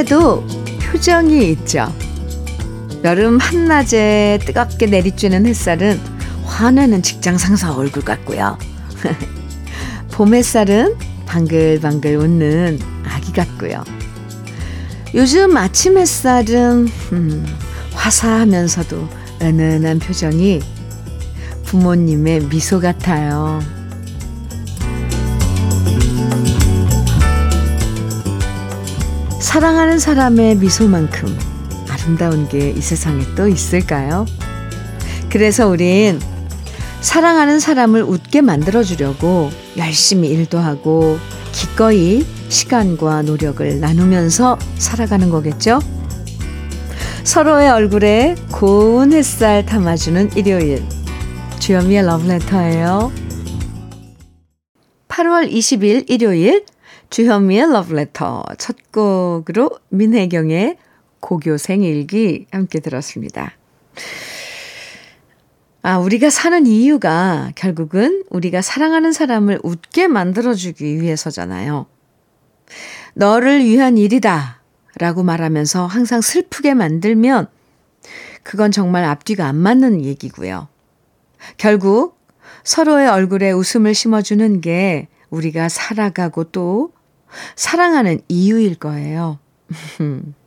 햇살에도 표정이 있죠. 여름 한낮에 뜨겁게 내리쬐는 햇살은 화내는 직장 상사 얼굴 같고요. 봄 햇살은 방글방글 웃는 아기 같고요. 요즘 아침 햇살은 음, 화사하면서도 은은한 표정이 부모님의 미소 같아요. 사랑하는 사람의 미소만큼 아름다운 게 이 세상에 또 있을까요? 그래서 우린 사랑하는 사람을 웃게 만들어주려고 열심히 일도 하고 기꺼이 시간과 노력을 나누면서 살아가는 거겠죠? 서로의 얼굴에 고운 햇살 담아주는 일요일. 주현미의 러브레터예요. 8월 20일 일요일 주현미의 러브레터 첫 곡으로 민혜경의 고교생 일기 함께 들었습니다. 아, 우리가 사는 이유가 결국은 우리가 사랑하는 사람을 웃게 만들어주기 위해서잖아요. 너를 위한 일이다 라고 말하면서 항상 슬프게 만들면 그건 정말 앞뒤가 안 맞는 얘기고요. 결국 서로의 얼굴에 웃음을 심어주는 게 우리가 살아가고 또 사랑하는 이유일 거예요.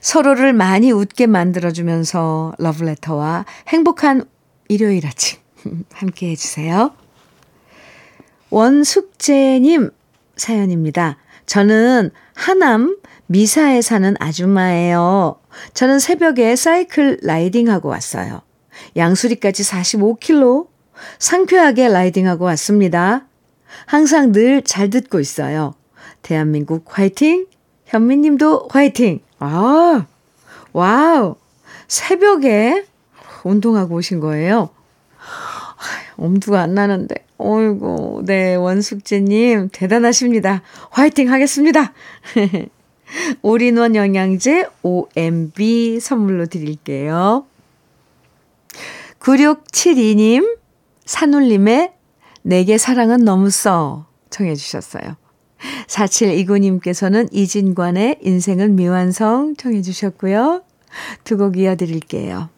서로를 많이 웃게 만들어주면서 러브레터와 행복한 일요일 아침 함께 해주세요. 원숙재님 사연입니다. 저는 하남 미사에 사는 아줌마예요. 저는 새벽에 사이클 riding하고 왔어요. 양수리까지 45km 상쾌하게 riding하고 왔습니다. 항상 늘 잘 듣고 있어요. 대한민국 화이팅! 현미님도 화이팅! 아, 와우! 새벽에 운동하고 오신 거예요? 엄두가 안 나는데. 어이구, 네, 원숙재님, 대단하십니다. 화이팅 하겠습니다. 올인원 영양제 OMB 선물로 드릴게요. 9672님, 산울림의 내게 사랑은 너무 써 청해 주셨어요. 4729님께서는 이진관의 인생은 미완성 청해 주셨고요. 두 곡 이어드릴게요.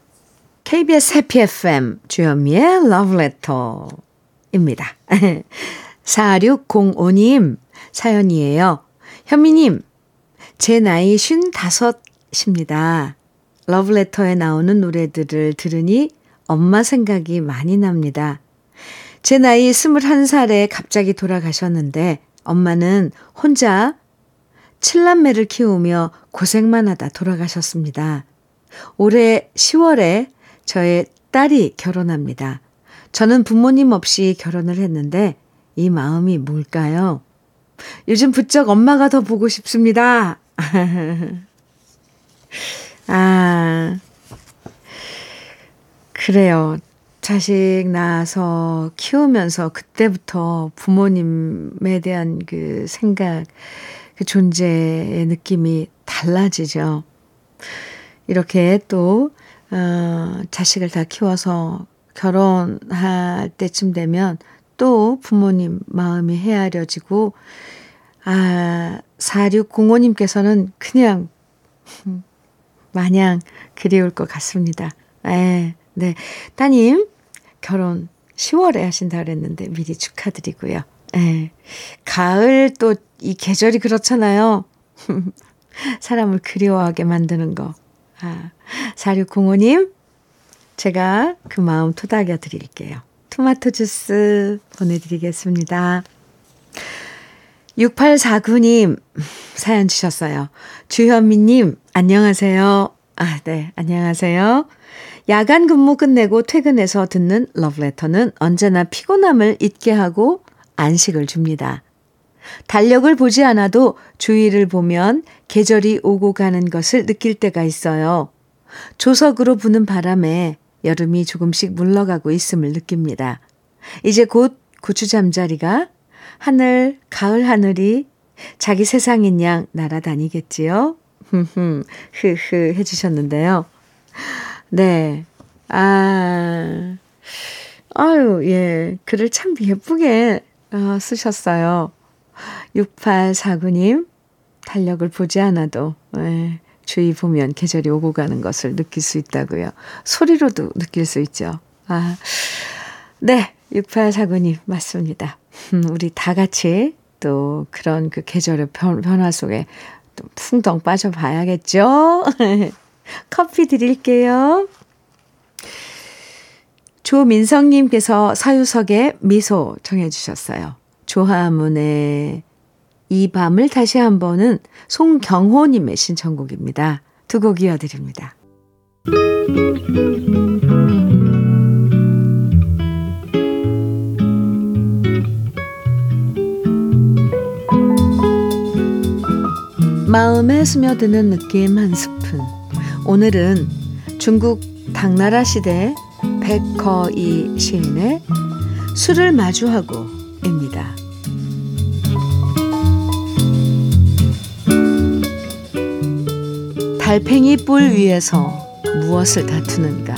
KBS 해피 FM 주현미의 러브레터입니다. 4605님 사연이에요. 현미님, 제 나이 55입니다. 러브레터에 나오는 노래들을 들으니 엄마 생각이 많이 납니다. 제 나이 21살에 갑자기 돌아가셨는데 엄마는 혼자 칠남매를 키우며 고생만 하다 돌아가셨습니다. 올해 10월에 저의 딸이 결혼합니다. 저는 부모님 없이 결혼을 했는데 이 마음이 뭘까요? 요즘 부쩍 엄마가 더 보고 싶습니다. 아, 그래요. 자식 낳아서 키우면서 그때부터 부모님에 대한 그 생각, 그 존재의 느낌이 달라지죠. 이렇게 또, 어, 자식을 다 키워서 결혼할 때쯤 되면 또 부모님 마음이 헤아려지고, 아, 4605님께서는 그냥, 마냥 그리울 것 같습니다. 에, 네. 따님, 결혼 10월에 하신다 그랬는데 미리 축하드리고요. 예. 가을 또 이 계절이 그렇잖아요. 사람을 그리워하게 만드는 거. 아, 4605님, 제가 그 마음 토닥여 드릴게요. 토마토 주스 보내드리겠습니다. 6849님, 사연 주셨어요. 주현미님, 안녕하세요. 아, 네, 안녕하세요. 야간 근무 끝내고 퇴근해서 듣는 러브레터는 언제나 피곤함을 잊게 하고 안식을 줍니다. 달력을 보지 않아도 주위를 보면 계절이 오고 가는 것을 느낄 때가 있어요. 조석으로 부는 바람에 여름이 조금씩 물러가고 있음을 느낍니다. 이제 곧 고추 잠자리가 하늘, 가을 하늘이 자기 세상인 양 날아다니겠지요? 흐흐, 흐흐 해주셨는데요. 네. 아, 아유, 예. 글을 참 예쁘게 어, 쓰셨어요. 6849님, 달력을 보지 않아도 네, 주위 보면 계절이 오고 가는 것을 느낄 수 있다고요. 소리로도 느낄 수 있죠. 아, 네, 6849님 맞습니다. 음, 우리 다 같이 또 그런 그 계절의 변, 변화 속에 또 풍덩 빠져봐야겠죠? 커피 드릴게요. 조민성님께서 사유석의 미소 정해주셨어요. 조하문의 이 밤을 다시 한 번은 송경호님의 신청곡입니다. 두 곡 이어드립니다. 마음에 스며드는 느낌 한 스푼. 오늘은 중국 당나라 시대 백커이 시인의 술을 마주하고입니다. 달팽이 뿔 위에서 무엇을 다투는가?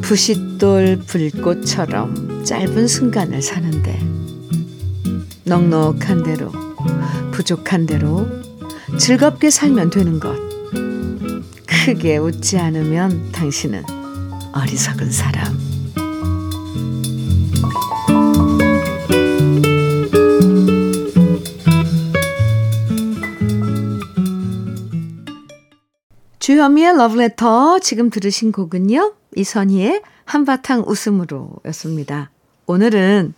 부싯돌 불꽃처럼 짧은 순간을 사는데 넉넉한 대로 부족한 대로 즐겁게 살면 되는 것. 크게 웃지 않으면 당신은 어리석은 사람. 주현미의 러브레터 지금 들으신 곡은요. 이선희의 한바탕 웃음으로 였습니다. 오늘은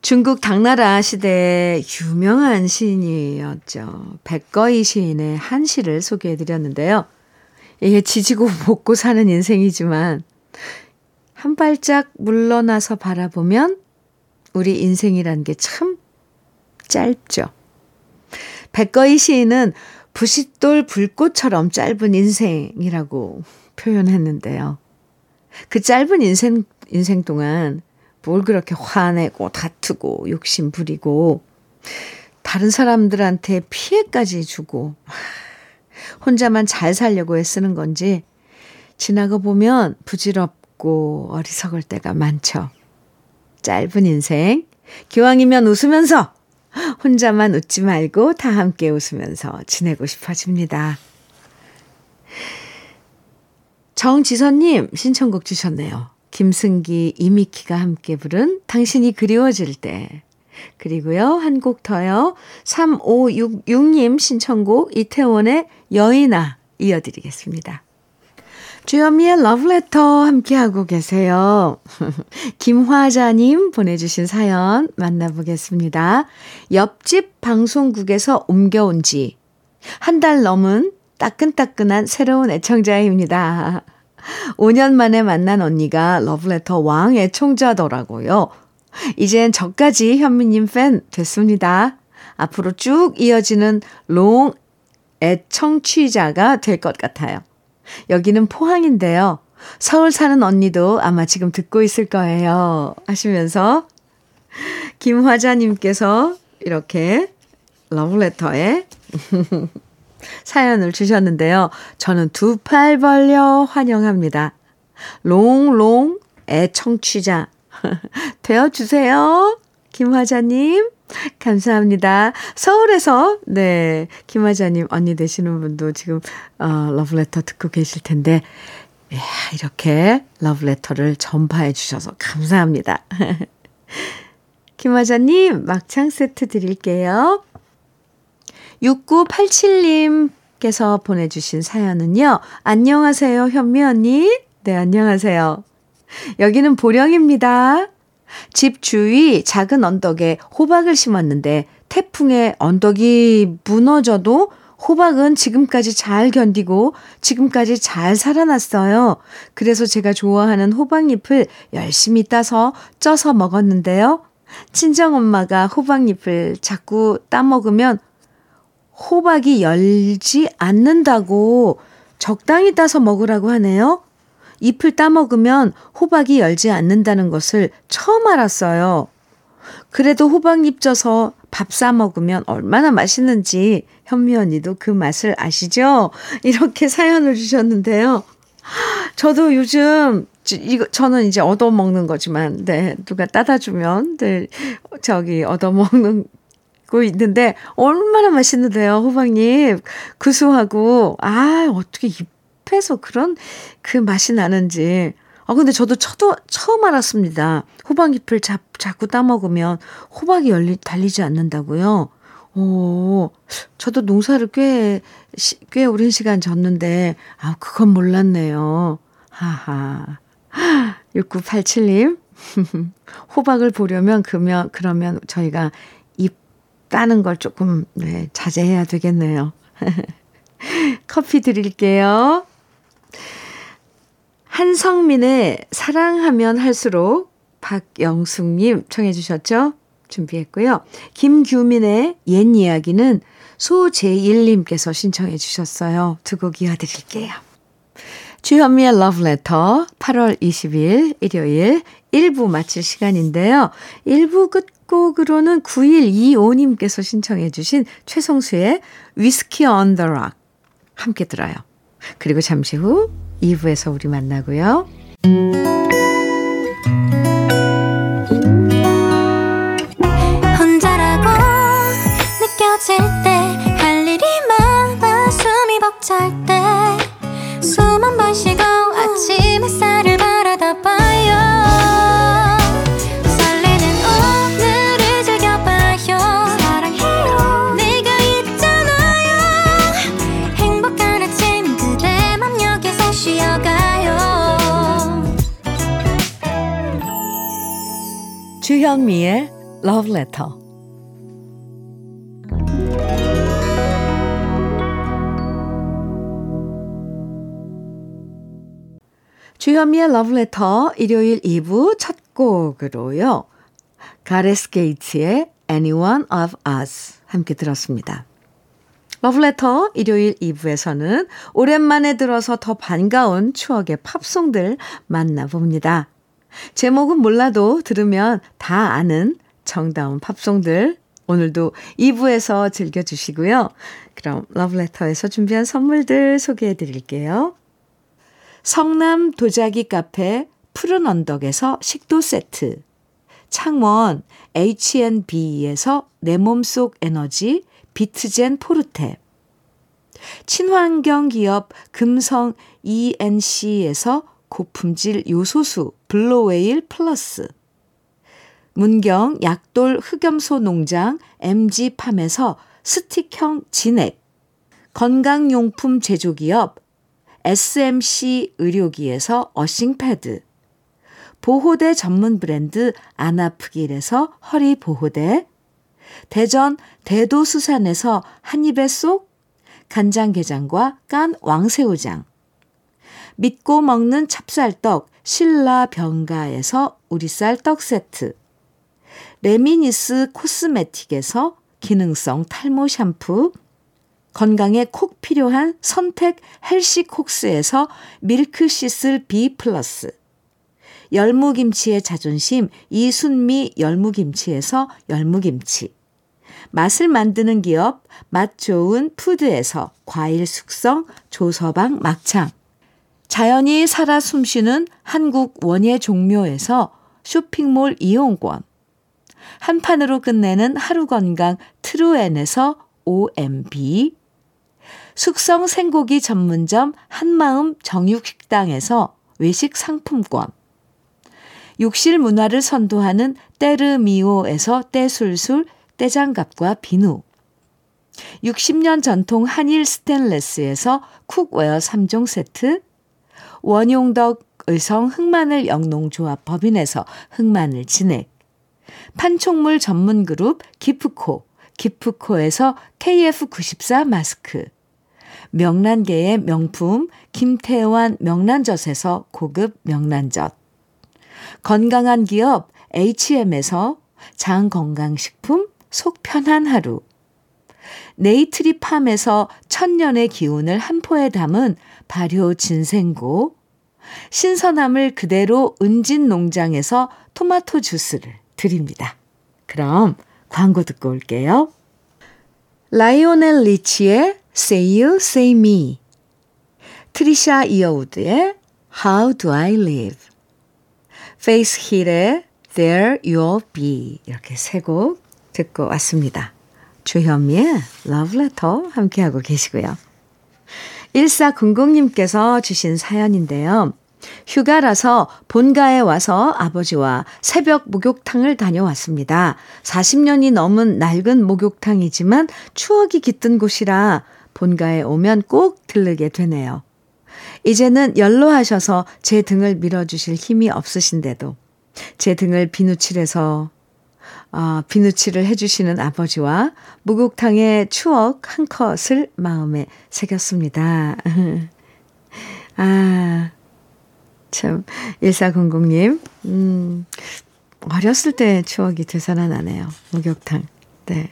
중국 당나라 시대의 유명한 시인이었죠. 백거이 시인의 한 시를 소개해 드렸는데요. 이게 지지고 볶고 사는 인생이지만 한 발짝 물러나서 바라보면 우리 인생이란 게 참 짧죠. 백거이 시인은 부싯돌 불꽃처럼 짧은 인생이라고 표현했는데요. 그 짧은 인생, 인생 동안 뭘 그렇게 화내고 다투고 욕심 부리고 다른 사람들한테 피해까지 주고 혼자만 잘 살려고 애쓰는 건지 지나고 보면 부질없고 어리석을 때가 많죠. 짧은 인생, 기왕이면 웃으면서 혼자만 웃지 말고 다 함께 웃으면서 지내고 싶어집니다. 정지선님 신청곡 주셨네요. 김승기, 이미키가 함께 부른 당신이 그리워질 때. 그리고요, 한 곡 더요. 3566님 신청곡 이태원의 여인아 이어드리겠습니다. 주현미의 러브레터 함께하고 계세요. 김화자님 보내주신 사연 만나보겠습니다. 옆집 방송국에서 옮겨온 지 한 달 넘은 따끈따끈한 새로운 애청자입니다. 5년 만에 만난 언니가 러브레터 왕 애청자더라고요. 이젠 저까지 현미님 팬 됐습니다. 앞으로 쭉 이어지는 롱 애청취자가 될 것 같아요. 여기는 포항인데요. 서울 사는 언니도 아마 지금 듣고 있을 거예요. 하시면서 김화자님께서 이렇게 러브레터에 사연을 주셨는데요. 저는 두 팔 벌려 환영합니다. 롱롱 애청취자 되어주세요. 김화자님. 감사합니다. 서울에서, 네, 김화자님 언니 되시는 분도 지금, 어, 러브레터 듣고 계실 텐데, 야, 이렇게 러브레터를 전파해 주셔서 감사합니다. 김화자님, 막창 세트 드릴게요. 6987님께서 보내주신 사연은요, 안녕하세요, 현미 언니. 네, 안녕하세요. 여기는 보령입니다. 집 주위 작은 언덕에 호박을 심었는데 태풍에 언덕이 무너져도 호박은 지금까지 잘 견디고 지금까지 잘 살아났어요. 그래서 제가 좋아하는 호박잎을 열심히 따서 쪄서 먹었는데요. 친정엄마가 호박잎을 자꾸 따먹으면 호박이 열지 않는다고 적당히 따서 먹으라고 하네요. 잎을 따먹으면 호박이 열지 않는다는 것을 처음 알았어요. 그래도 호박잎 쪄서 밥 싸 먹으면 얼마나 맛있는지 현미 언니도 그 맛을 아시죠? 이렇게 사연을 주셨는데요. 저도 요즘 이거 저는 이제 얻어 먹는 거지만 네 누가 따다 주면 네 저기 얻어 먹는 고 있는데 얼마나 맛있는데요, 호박잎. 구수하고, 아, 어떻게 잎에서 그런 그 맛이 나는지. 아, 근데 저도 처도, 처음 알았습니다. 호박잎을 자, 자꾸 따먹으면 호박이 열리, 달리지 않는다고요. 오, 저도 농사를 꽤, 꽤 오랜 시간 졌는데, 아, 그건 몰랐네요. 하하. 6987님, 호박을 보려면, 그러면, 그러면 저희가 잎 따는 걸 조금, 네, 자제해야 되겠네요. 커피 드릴게요. 한성민의 사랑하면 할수록 박영숙님 청해 주셨죠? 준비했고요. 김규민의 옛 이야기는 소재일님께서 신청해 주셨어요. 두 곡 이어드릴게요. 주현미의 러브레터 8월 20일 일요일 1부 마칠 시간인데요. 1부 끝곡으로는 9125님께서 신청해 주신 최성수의 위스키 언더 락 함께 들어요. 그리고 잠시 후 2부에서 우리 만나고요. 혼자라고 느껴질 때 할 일이 많아 숨이 벅찰 때숨한번 쉬고 주현미의 Love Letter 주현미의 러브레터 일요일 2부 첫 곡으로요. 가레스 게이츠의 Anyone of Us 함께 들었습니다. 러브레터 일요일 2부에서는 오랜만에 들어서 더 반가운 추억의 팝송들 만나봅니다. 제목은 몰라도 들으면 다 아는 정다운 팝송들 오늘도 2부에서 즐겨주시고요. 그럼 러브레터에서 준비한 선물들 소개해 드릴게요. 성남 도자기 카페 푸른 언덕에서 식도 세트, 창원 H&B에서 내 몸속 에너지 비트젠 포르테, 친환경 기업 금성 ENC에서 고품질 요소수 블로웨일 플러스, 문경 약돌 흑염소 농장 MG팜에서 스틱형 진액, 건강용품 제조기업 SMC 의료기에서 어싱패드, 보호대 전문 브랜드 안아프길에서 허리 보호대, 대전 대도수산에서 한입에 쏙. 간장게장과 깐 왕새우장, 믿고 먹는 찹쌀떡 신라병가에서 우리쌀 떡 세트, 레미니스 코스메틱에서 기능성 탈모 샴푸, 건강에 콕 필요한 선택 헬시콕스에서 milk thistle B 플러스. 열무김치의 자존심 이순미 열무김치에서 열무김치. 맛을 만드는 기업 맛 좋은 푸드에서 과일 숙성 조서방 막창 자연이 살아 숨쉬는 한국 원예 종묘에서 쇼핑몰 이용권. 한 판으로 끝내는 하루 건강 트루엔에서 OMB 숙성 생고기 전문점 한마음 정육식당에서 외식 상품권, 욕실 문화를 선도하는 때르미오에서 때술술 때장갑과 비누, 60년 전통 한일 스텐레스에서 cookware 3종 세트, 원용덕 의성 흑마늘 영농조합 법인에서 흑마늘 진액, 판촉물 전문 그룹 기프코, 기프코에서 KF94 마스크, 명란계의 명품 김태환 명란젓에서 고급 명란젓. 건강한 기업 H&M에서 장건강식품 속 편한 하루. 네이트리팜에서 천년의 기운을 한 포에 담은 발효 진생고. 신선함을 그대로 은진 농장에서 토마토 주스를 드립니다. 그럼 광고 듣고 올게요. 라이오넬 리치의 Say You, Say Me 트리샤 이어우드의 How Do I Live 페이스 힐의 There You'll Be 이렇게 세 곡 듣고 왔습니다. 주현미의 러브레터 함께하고 계시고요. 1400님께서 주신 사연인데요. 휴가라서 본가에 와서 아버지와 새벽 목욕탕을 다녀왔습니다. 40년이 넘은 낡은 목욕탕이지만 추억이 깃든 곳이라 본가에 오면 꼭 들르게 되네요. 이제는 연로하셔서 제 등을 밀어주실 힘이 없으신데도 제 등을 비누칠해서 어, 비누칠을 해주시는 아버지와 목욕탕의 추억 한 컷을 마음에 새겼습니다. 아, 참, 1400님, 음, 어렸을 때 추억이 되살아나네요. 목욕탕. 네.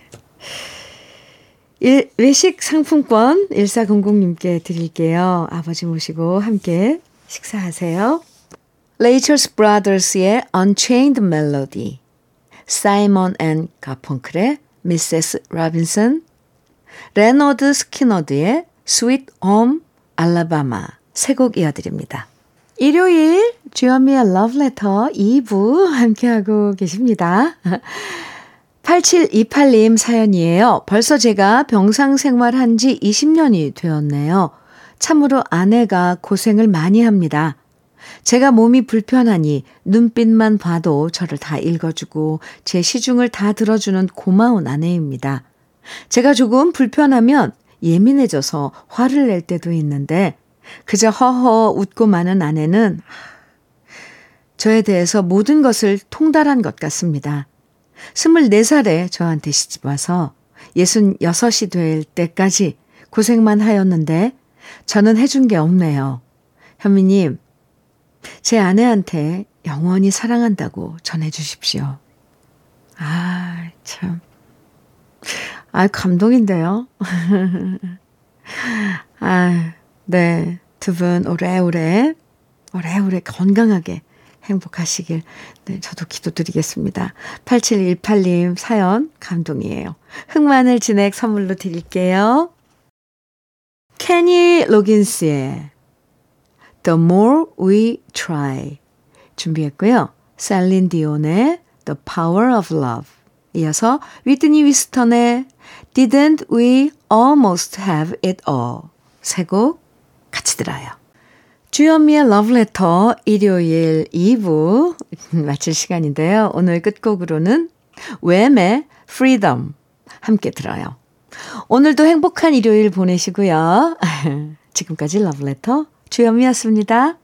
일, 외식 상품권 1400님께 드릴게요. 아버지 모시고 함께 식사하세요. 라이처스 브라더스의 Unchained Melody, 사이먼 앤 가펑클의 Mrs. Robinson, 레너드 스키너드의 Sweet Home Alabama 세곡 이어드립니다. 일요일 주현미의 러브레터 2부 함께하고 계십니다. 8728님 사연이에요. 벌써 제가 병상 생활한 지 20년이 되었네요. 참으로 아내가 고생을 많이 합니다. 제가 몸이 불편하니 눈빛만 봐도 저를 다 읽어주고 제 시중을 다 들어주는 고마운 아내입니다. 제가 조금 불편하면 예민해져서 화를 낼 때도 있는데 그저 허허 웃고 마는 아내는 저에 대해서 모든 것을 통달한 것 같습니다. 24살에 저한테 시집 와서 66이 될 때까지 고생만 하였는데 저는 해준 게 없네요. 현미님, 제 아내한테 영원히 사랑한다고 전해주십시오. 아, 참. 아, 감동인데요. 아, 네. 두 분 오래오래, 오래오래 건강하게 행복하시길, 네, 저도 기도드리겠습니다. 8718님 사연 감동이에요. 흑마늘 진액 선물로 드릴게요. 케니 로긴스의 The More We Try 준비했고요. 셀린 디온의 The Power of Love 이어서 위트니 위스턴의 Didn't We Almost Have It All 세 곡 같이 들어요. 주현미의 러브레터 일요일 2부 마칠 시간인데요. 오늘 끝곡으로는 웸의 Freedom 함께 들어요. 오늘도 행복한 일요일 보내시고요. 지금까지 러브레터 주현미였습니다.